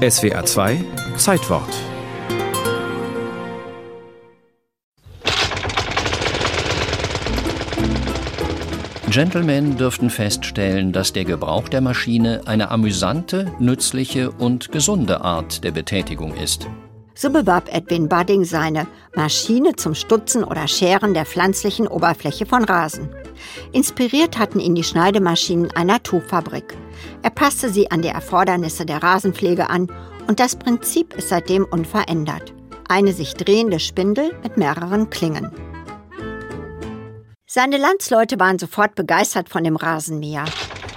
SWA 2 Zeitwort Gentlemen dürften feststellen, dass der Gebrauch der Maschine eine amüsante, nützliche und gesunde Art der Betätigung ist. So bewarb Edwin Budding seine Maschine zum Stutzen oder Scheren der pflanzlichen Oberfläche von Rasen. Inspiriert hatten ihn die Schneidemaschinen einer Tuchfabrik. Er passte sie an die Erfordernisse der Rasenpflege an und das Prinzip ist seitdem unverändert. Eine sich drehende Spindel mit mehreren Klingen. Seine Landsleute waren sofort begeistert von dem Rasenmäher.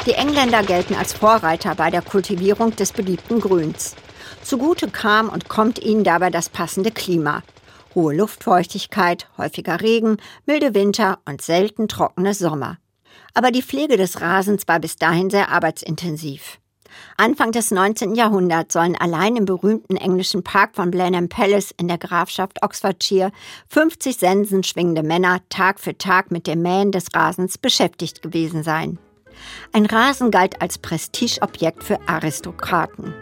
Die Engländer gelten als Vorreiter bei der Kultivierung des beliebten Grüns. Zugute kam und kommt ihnen dabei das passende Klima. Hohe Luftfeuchtigkeit, häufiger Regen, milde Winter und selten trockene Sommer. Aber die Pflege des Rasens war bis dahin sehr arbeitsintensiv. Anfang des 19. Jahrhunderts sollen allein im berühmten englischen Park von Blenheim Palace in der Grafschaft Oxfordshire 50 Sensen schwingende Männer Tag für Tag mit dem Mähen des Rasens beschäftigt gewesen sein. Ein Rasen galt als Prestigeobjekt für Aristokraten.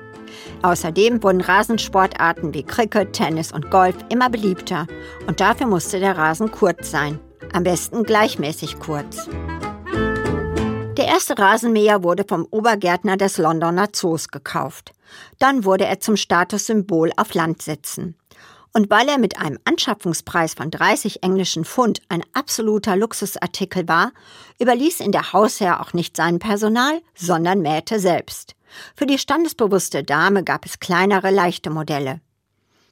Außerdem wurden Rasensportarten wie Cricket, Tennis und Golf immer beliebter und dafür musste der Rasen kurz sein, am besten gleichmäßig kurz. Der erste Rasenmäher wurde vom Obergärtner des Londoner Zoos gekauft. Dann wurde er zum Statussymbol auf Landsitzen. Und weil er mit einem Anschaffungspreis von 30 englischen Pfund ein absoluter Luxusartikel war, überließ ihn der Hausherr auch nicht seinem Personal, sondern mähte selbst. Für die standesbewusste Dame gab es kleinere, leichte Modelle.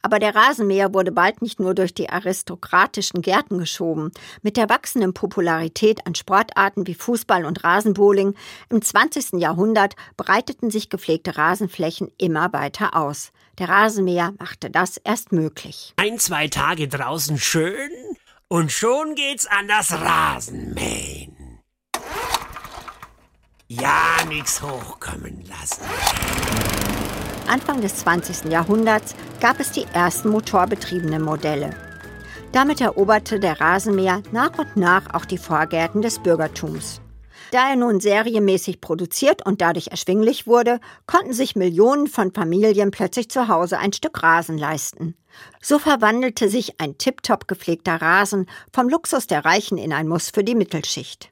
Aber der Rasenmäher wurde bald nicht nur durch die aristokratischen Gärten geschoben. Mit der wachsenden Popularität an Sportarten wie Fußball und Rasenbowling im 20. Jahrhundert breiteten sich gepflegte Rasenflächen immer weiter aus. Der Rasenmäher machte das erst möglich. Ein, zwei Tage draußen schön und schon geht's an das Rasenmähen. Nix hochkommen lassen. Anfang des 20. Jahrhunderts gab es die ersten motorbetriebenen Modelle. Damit eroberte der Rasenmäher nach und nach auch die Vorgärten des Bürgertums. Da er nun serienmäßig produziert und dadurch erschwinglich wurde, konnten sich Millionen von Familien plötzlich zu Hause ein Stück Rasen leisten. So verwandelte sich ein tiptop gepflegter Rasen vom Luxus der Reichen in ein Muss für die Mittelschicht.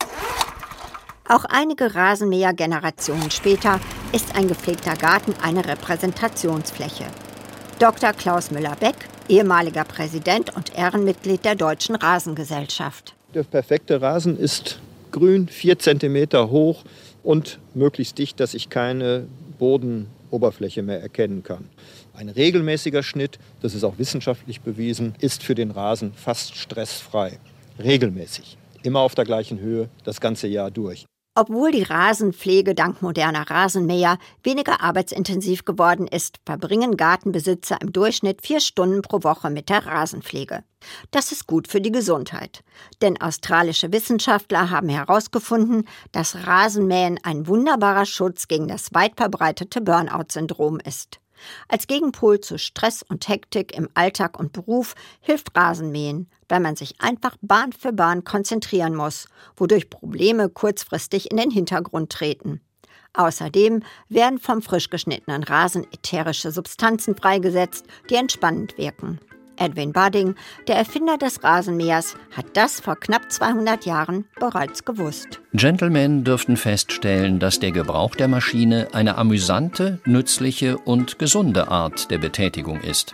Auch einige Rasenmäher-Generationen später ist ein gepflegter Garten eine Repräsentationsfläche. Dr. Klaus Müller-Beck, ehemaliger Präsident und Ehrenmitglied der Deutschen Rasengesellschaft. Der perfekte Rasen ist grün, vier Zentimeter hoch und möglichst dicht, dass ich keine Bodenoberfläche mehr erkennen kann. Ein regelmäßiger Schnitt, das ist auch wissenschaftlich bewiesen, ist für den Rasen fast stressfrei. Regelmäßig. Immer auf der gleichen Höhe, das ganze Jahr durch. Obwohl die Rasenpflege dank moderner Rasenmäher weniger arbeitsintensiv geworden ist, verbringen Gartenbesitzer im Durchschnitt vier Stunden pro Woche mit der Rasenpflege. Das ist gut für die Gesundheit. Denn australische Wissenschaftler haben herausgefunden, dass Rasenmähen ein wunderbarer Schutz gegen das weit verbreitete Burnout-Syndrom ist. Als Gegenpol zu Stress und Hektik im Alltag und Beruf hilft Rasenmähen, weil man sich einfach Bahn für Bahn konzentrieren muss, wodurch Probleme kurzfristig in den Hintergrund treten. Außerdem werden vom frisch geschnittenen Rasen ätherische Substanzen freigesetzt, die entspannend wirken. Edwin Budding, der Erfinder des Rasenmähers, hat das vor knapp 200 Jahren bereits gewusst. Gentlemen dürften feststellen, dass der Gebrauch der Maschine eine amüsante, nützliche und gesunde Art der Betätigung ist.